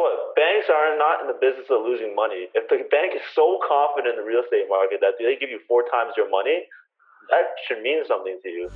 what? Banks are not in the business of losing money. If the bank is so confident in the real estate market that they give you four times your money, that should mean something to you.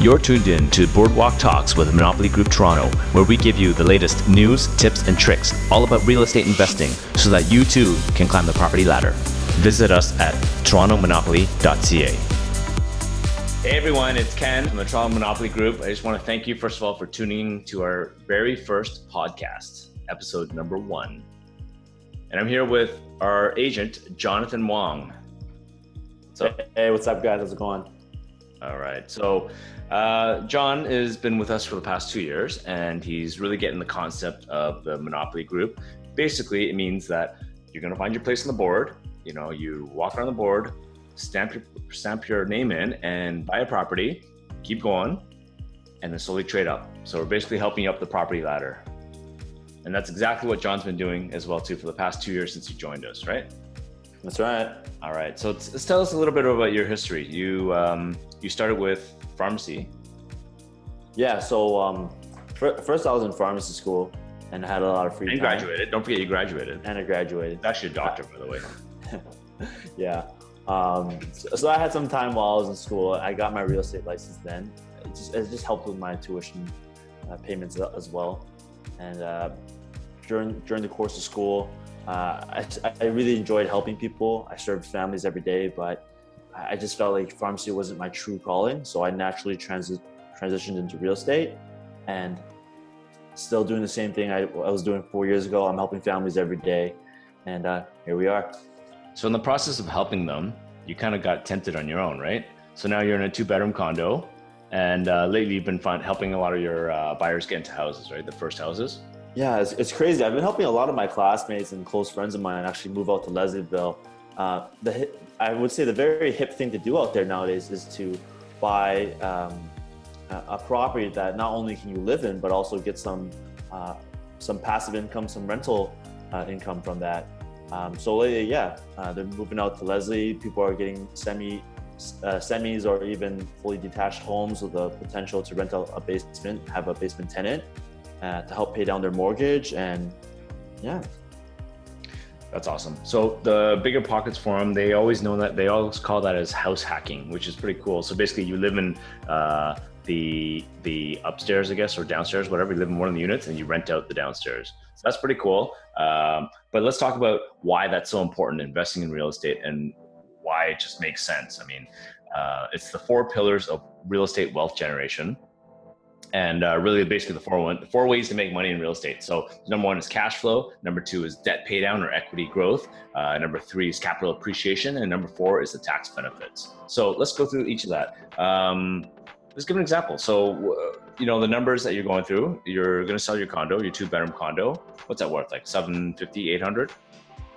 You're tuned in to Boardwalk Talks with Monopoly Group Toronto, where we give you the latest news, tips, and tricks all about real estate investing so that you too can climb the property ladder. Visit us at torontomonopoly.ca. Hey everyone, it's Ken from the Toronto Monopoly Group. I just want to thank you, first of all, for tuning in to our very first podcast, episode number one. And I'm here with our agent, Jonathan Wong. So? Hey, what's up, guys? How's it going? All right. So, uh, John has been with us for the past two years, and he's really getting the concept of the Monopoly Group. Basically, it means that you're going to find your place on the board. You know, you walk around the board, stamp your stamp your name in and buy a property, keep going, and then slowly trade up. So we're basically helping you up the property ladder. And that's exactly what John's been doing as well too for the past two years since he joined us, right? That's right. All right. So let's tell us a little bit about your history. You um, you started with pharmacy. Yeah. So um, first I was in pharmacy school and I had a lot of free and time. graduated. Don't forget you graduated. And I graduated. Actually, a doctor, by the way. yeah. Um, so, so, I had some time while I was in school. I got my real estate license then. It just, it just helped with my tuition uh, payments as well. And uh, during during the course of school, uh, I, I really enjoyed helping people. I served families every day, but I just felt like pharmacy wasn't my true calling. So I naturally transi- transitioned into real estate and still doing the same thing I, I was doing four years ago. I'm helping families every day. And uh, here we are. So in the process of helping them, you kind of got tempted on your own, right? So now you're in a two-bedroom condo, and uh, lately you've been fun, helping a lot of your uh, buyers get into houses, right? The first houses. Yeah, it's, it's, crazy. I've been helping a lot of my classmates and close friends of mine actually move out to Leslieville. Uh, the I would say the very hip thing to do out there nowadays is to buy um, a property that not only can you live in, but also get some uh, some passive income, some rental uh, income from that. Um, so yeah, uh, they're moving out to Leslie. People are getting semi uh, semis or even fully detached homes with the potential to rent out a basement, have a basement tenant uh, to help pay down their mortgage, and yeah. That's awesome. So the BiggerPockets forum, they always know that they always call that as house hacking, which is pretty cool. So basically, you live in uh, the the upstairs, I guess, or downstairs, whatever. You live in one of the units, and you rent out the downstairs. So that's pretty cool. Um, but let's talk about why that's so important, investing in real estate, and why it just makes sense. I mean, uh, it's the four pillars of real estate wealth generation. And uh, really, basically, the four one, four ways to make money in real estate. So, number one is cash flow. Number two is debt paydown or equity growth. Uh, number three is capital appreciation, and number four is the tax benefits. So, let's go through each of that. Um, let's give an example. So, you know, the numbers that you're going through, you're going to sell your condo, your two bedroom condo. What's that worth? Like 750, 800?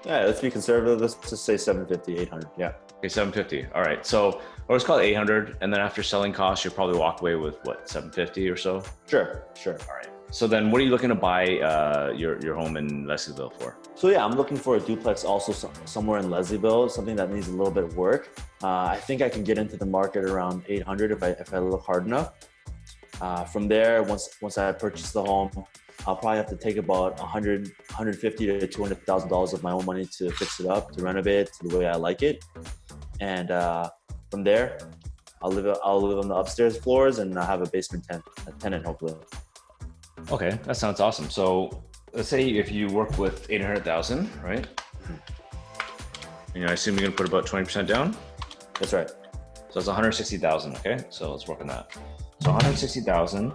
Yeah, let's be conservative. Let's just say 750, 800. Yeah. Okay, 750. All right. So, or let's call it 800. And then after selling costs, you'll probably walk away with what, 750 or so? Sure, sure. All right. So then, what are you looking to buy uh, your your home in Leslieville for? So yeah, I'm looking for a duplex also somewhere in Leslieville, something that needs a little bit of work. Uh, I think I can get into the market around 800 if I if I look hard enough. Uh, from there, once once I purchase the home, I'll probably have to take about 100, 150 to 200 thousand dollars of my own money to fix it up, to renovate it to the way I like it, and uh, from there, I'll live I'll live on the upstairs floors and I'll have a basement tent, a tenant hopefully. Okay, that sounds awesome. So let's say if you work with 800,000, right? You know, I assume you're gonna put about 20% down. That's right. So it's 160,000. Okay, so let's work on that. So 160,000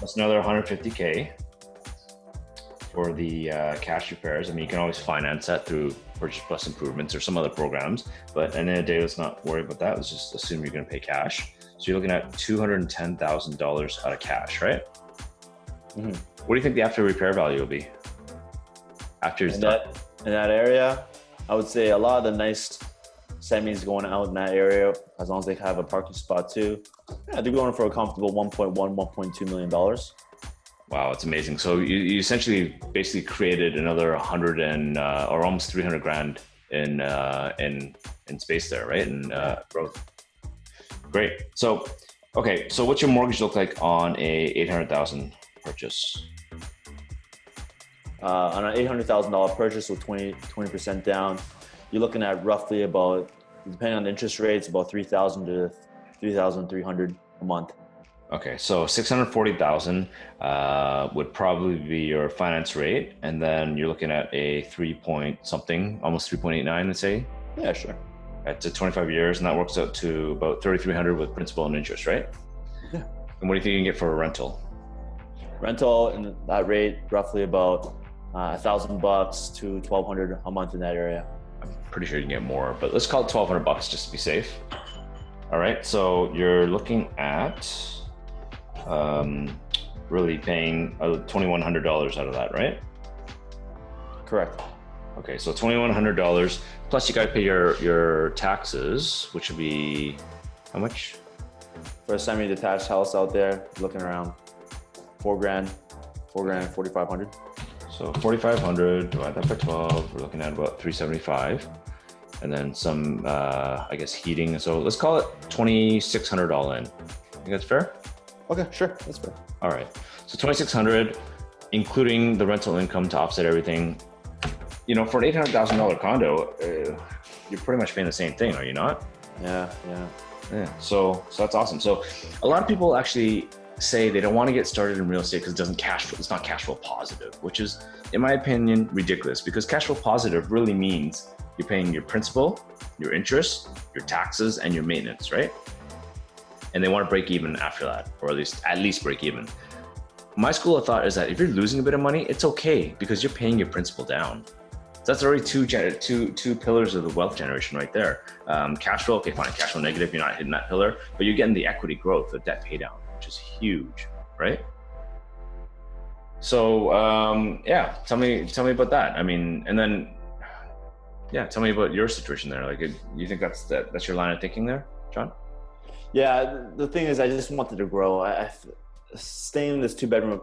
plus another 150k for the uh, cash repairs. I mean, you can always finance that through purchase plus improvements or some other programs. But at the end of the day, let's not worry about that. Let's just assume you're going to pay cash. So you're looking at two hundred and ten thousand dollars out of cash, right? Mm-hmm. What do you think the after repair value will be after it's in done? That, in that area, I would say a lot of the nice semis going out in that area, as long as they have a parking spot too. Yeah, they're going for a comfortable 1.1, 1.2 million dollars. Wow, it's amazing. So you, you essentially basically created another 100 and uh, or almost 300 grand in uh, in in space there, right? And uh, growth. Great. So, okay. So, what's your mortgage look like on a 800,000 purchase? uh, on an eight hundred thousand dollar purchase with 20 percent down, you're looking at roughly about, depending on the interest rates, about three thousand to three thousand three hundred a month. Okay, so six hundred forty thousand uh, would probably be your finance rate, and then you're looking at a three point something, almost three point eight nine, let's say. Yeah, sure. At to twenty five years, and that works out to about thirty three hundred with principal and interest, right? Yeah. And what do you think you can get for a rental? Rental and that rate roughly about uh, a thousand bucks to twelve hundred a month in that area. I'm pretty sure you can get more, but let's call it twelve hundred bucks just to be safe. All right, so you're looking at um, really paying uh, twenty-one hundred dollars out of that, right? Correct. Okay, so twenty-one hundred dollars plus you got to pay your your taxes, which would be how much? For a semi-detached house out there, looking around four grand, four grand, forty-five hundred. So forty-five hundred divide that by twelve, we're looking at about three seventy-five, and then some, uh, I guess, heating. So let's call it twenty-six hundred all in. Think that's fair? Okay, sure, that's fair. All right. So 2600 including the rental income to offset everything. You know, for an $800,000 condo, uh, you're pretty much paying the same thing, are you not? Yeah, yeah. Yeah. So, so that's awesome. So, a lot of people actually say they don't want to get started in real estate because it doesn't cash flow. It's not cash flow positive, which is, in my opinion, ridiculous. Because cash flow positive really means you're paying your principal, your interest, your taxes, and your maintenance, right? And they want to break even after that, or at least at least break even. My school of thought is that if you're losing a bit of money, it's okay because you're paying your principal down. So that's already two two two pillars of the wealth generation right there. Um, cash flow, okay, fine. Cash flow negative, you're not hitting that pillar, but you're getting the equity growth, the debt pay down, which is huge, right? So um, yeah, tell me tell me about that. I mean, and then yeah, tell me about your situation there. Like, you think that's that, that's your line of thinking there, John? Yeah, the thing is, I just wanted to grow. I, I staying in this two bedroom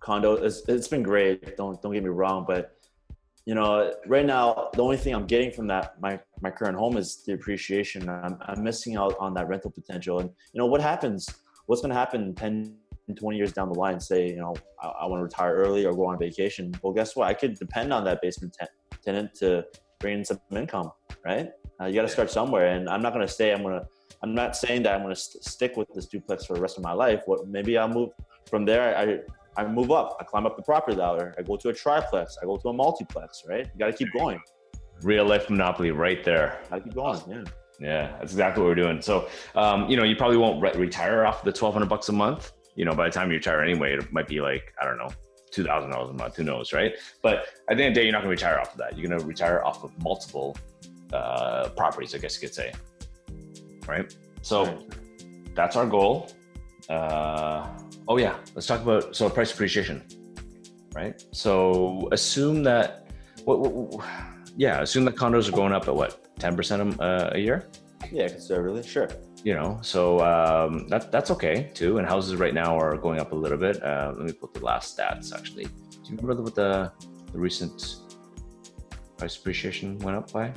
condo, it's, it's been great. Don't don't get me wrong, but you know, right now the only thing I'm getting from that my my current home is the appreciation. I'm I'm missing out on that rental potential. And you know what happens? What's going to happen 10, 20 years down the line? Say you know I, I want to retire early or go on vacation. Well, guess what? I could depend on that basement te- tenant to bring in some income, right? Uh, you got to start somewhere, and I'm not going to say I'm going to. I'm not saying that I'm going to st- stick with this duplex for the rest of my life. What maybe I'll move from there. I I move up. I climb up the property ladder. I go to a triplex. I go to a multiplex. Right? You got to keep going. Real life monopoly, right there. To keep going. Yeah. Yeah, that's exactly what we're doing. So, um, you know, you probably won't re- retire off the twelve hundred bucks a month. You know, by the time you retire anyway, it might be like I don't know, two thousand dollars a month. Who knows, right? But at the end of the day, you're not going to retire off of that. You're going to retire off of multiple uh, properties, I guess you could say. Right. So Right. that's our goal. Uh, oh yeah, let's talk about so price appreciation. Right. So assume that. What, what, what- yeah, assume that condos are going up at what ten percent uh, a year Yeah. Conservatively, sure. you know so um, that that's okay too and houses right now are going up a little bit uh, let me put the last stats actually do you remember what the, the recent price appreciation went up by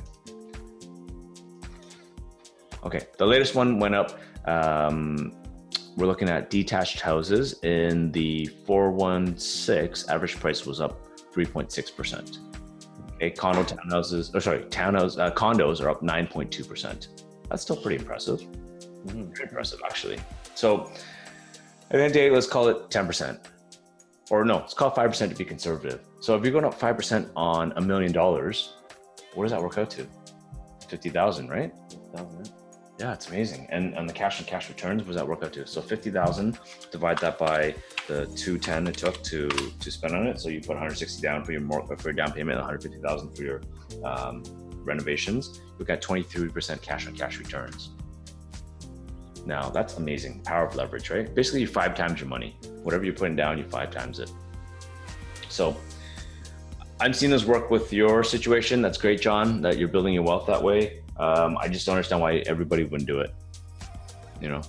okay the latest one went up um, we're looking at detached houses in the 416 average price was up 3.6% okay condo townhouses or sorry townhouse uh, condos are up 9.2% that's still pretty impressive Mhm. very impressive actually. So at the end of the day, let's call it 10%. Or no, let's call 5% to be conservative. So if you're going up 5% on a million dollars, what does that work out to? 50,000, right? Yeah, it's amazing. And on the cash and cash returns, what does that work out to? So 50,000, divide that by the 210 it took to to spend on it. So you put 160 down for your more for your down payment, 150,000 for your um, renovations. You got 23% cash on cash returns. Now that's amazing. Power of leverage, right? Basically, you five times your money. Whatever you're putting down, you five times it. So I'm seeing this work with your situation. That's great, John, that you're building your wealth that way. Um, I just don't understand why everybody wouldn't do it. You know?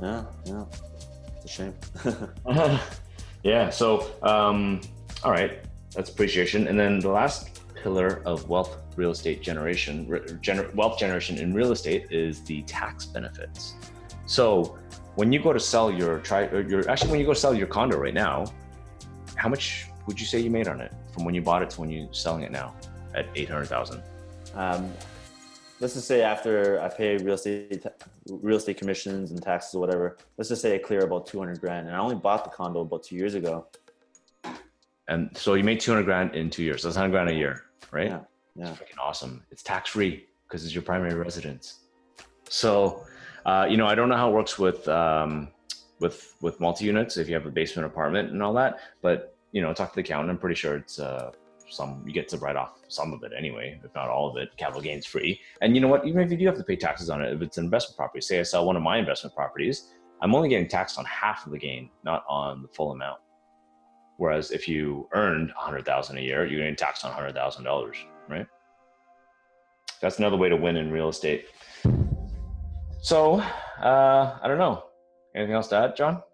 Yeah. Yeah. It's a shame. yeah. So, um, all right, that's appreciation. And then the last pillar of wealth real estate generation, re- gener- wealth generation in real estate is the tax benefits. So, when you go to sell your tri, or your actually when you go sell your condo right now, how much would you say you made on it from when you bought it to when you're selling it now at eight hundred thousand? Um, let's just say after I pay real estate real estate commissions and taxes or whatever, let's just say I clear about two hundred grand, and I only bought the condo about two years ago. And so you made two hundred grand in two years. That's hundred grand a year, right? Yeah, yeah. It's freaking awesome. It's tax free because it's your primary residence. So, uh, you know, I don't know how it works with um, with with multi units if you have a basement apartment and all that, but you know, talk to the accountant. I'm pretty sure it's uh, some you get to write off some of it anyway, if not all of it. Capital gains free. And you know what? Even if you do have to pay taxes on it, if it's an investment property, say I sell one of my investment properties, I'm only getting taxed on half of the gain, not on the full amount. Whereas if you earned a hundred thousand a year, you're getting taxed on hundred thousand dollars, right? That's another way to win in real estate. So uh, I don't know. Anything else to add, John?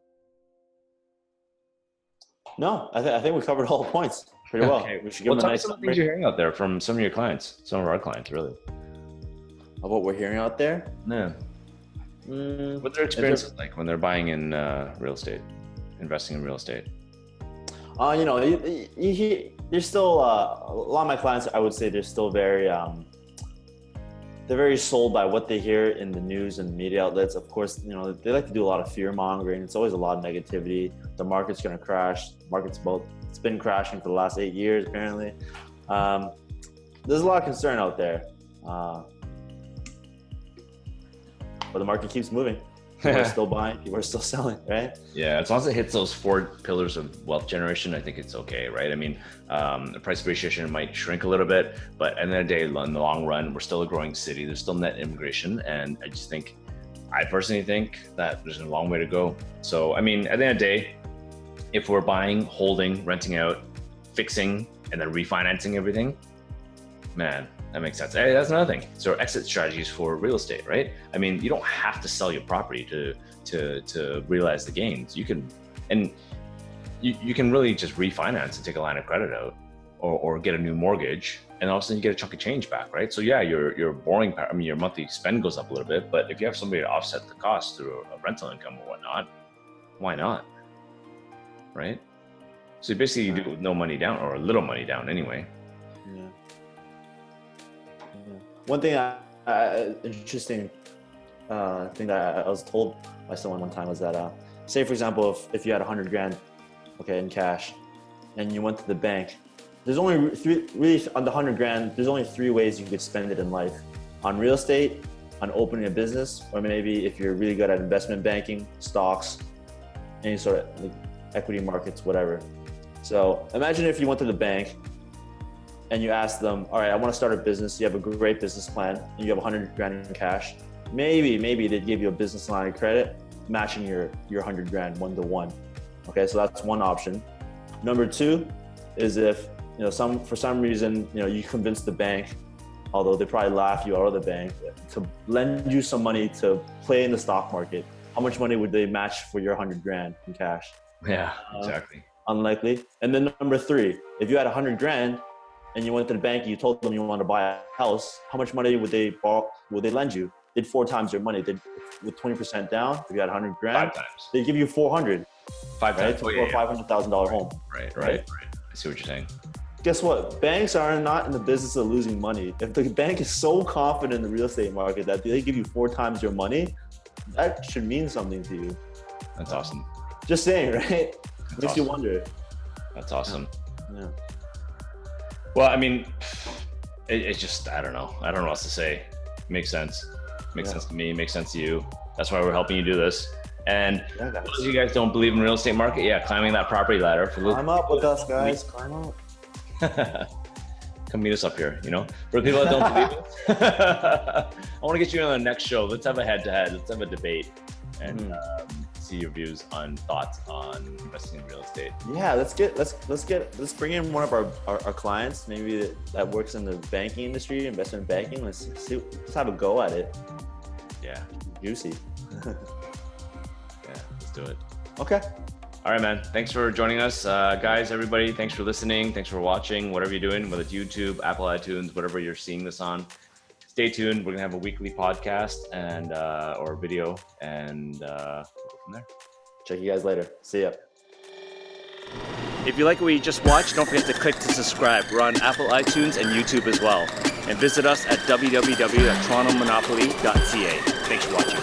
No, I, th- I think we covered all the points pretty well. Okay. We should give Well, them a nice some things you're hearing out there from some of your clients, some of our clients, really. of what we're hearing out there. Yeah. Mm, What their experience is like when they're buying in uh, real estate, investing in real estate. Uh, you know, you, you, you, there's still uh, a lot of my clients. I would say they're still very, um, they're very sold by what they hear in the news and media outlets. Of course, you know they like to do a lot of fear mongering. It's always a lot of negativity. The market's going to crash. The market's both. It's been crashing for the last eight years apparently. Um, there's a lot of concern out there, uh, but the market keeps moving. People are still buying. People are still selling. Right. Yeah, as long as it hits those four pillars of wealth generation, I think it's okay, right? I mean, um, the price appreciation might shrink a little bit, but at the end of the day, in the long run, we're still a growing city. There's still net immigration, and I just think, I personally think that there's a long way to go. So, I mean, at the end of the day, if we're buying, holding, renting out, fixing, and then refinancing everything, man, that makes sense. Hey, that's another thing. So exit strategies for real estate, right? I mean, you don't have to sell your property to to to realize the gains. You can and you, you can really just refinance and take a line of credit out or, or get a new mortgage and all of a sudden you get a chunk of change back, right? So yeah, your your borrowing power, I mean your monthly spend goes up a little bit, but if you have somebody to offset the cost through a rental income or whatnot, why not? Right? So basically you do it with no money down or a little money down anyway. Yeah. One thing, I, I, interesting uh, thing that I, was told by someone one time was that, uh, say for example, if, if you had a hundred grand, okay, in cash, and you went to the bank, there's only three, really on the hundred grand, there's only three ways you could spend it in life: on real estate, on opening a business, or maybe if you're really good at investment banking, stocks, any sort of like equity markets, whatever. So imagine if you went to the bank and you ask them, all right, I want to start a business. You have a great business plan and you have 100 grand in cash. Maybe, maybe they'd give you a business line of credit matching your, your 100 grand one to one. Okay, so that's one option. Number two is if, you know, some for some reason, you know, you convince the bank, although they probably laugh you out of the bank, to lend you some money to play in the stock market. How much money would they match for your 100 grand in cash? Yeah, Uh, exactly. unlikely. And then number three, if you had hundred grand and you went to the bank and you told them you want to buy a house, how much money would they borrow? Would they lend you? Did four times your money? Did with twenty percent down? If you had a hundred grand, Five times. they give you four hundred, Five right? times. Oh, For yeah, a five hundred thousand dollar home. Right, right, Right? right. I see what you're saying. Guess what? Banks are not in the business of losing money. If the bank is so confident in the real estate market that they give you four times your money, that should mean something to you. That's awesome. Just saying, right? That's Makes you wonder. That's awesome. Yeah. Well, I mean, it, it's just I don't know. I don't know what else to say. Makes sense. Makes Yeah. sense to me. Makes sense to you. That's why we're helping you do this. And Yeah, those of you guys don't believe in real estate market, yeah, climbing that property ladder for Climb up with us, guys. Climb up. Come meet us up here. You know, for the people that don't believe it, I want to get you on the next show. Let's have a head-to-head. Let's have a debate and Mhm. um, see your views on thoughts on investing in real estate. Yeah, let's get let's let's get let's bring in one of our, our, our clients, maybe that, that works in the banking industry, investment banking. Let's see, let's have a go at it. Yeah, Juicy. yeah. Let's do it. Okay. All right, man. Thanks for joining us, uh, guys. Everybody, thanks for listening. Thanks for watching. Whatever you're doing, whether it's YouTube, Apple iTunes, whatever you're seeing this on, stay tuned. We're gonna have a weekly podcast and uh, or video, and uh, we'll go from there. Check you guys later. See ya. If you like what you just watched, don't forget to click to subscribe. We're on Apple iTunes and YouTube as well. And visit us at www.torontomonopoly.ca. Thanks for watching.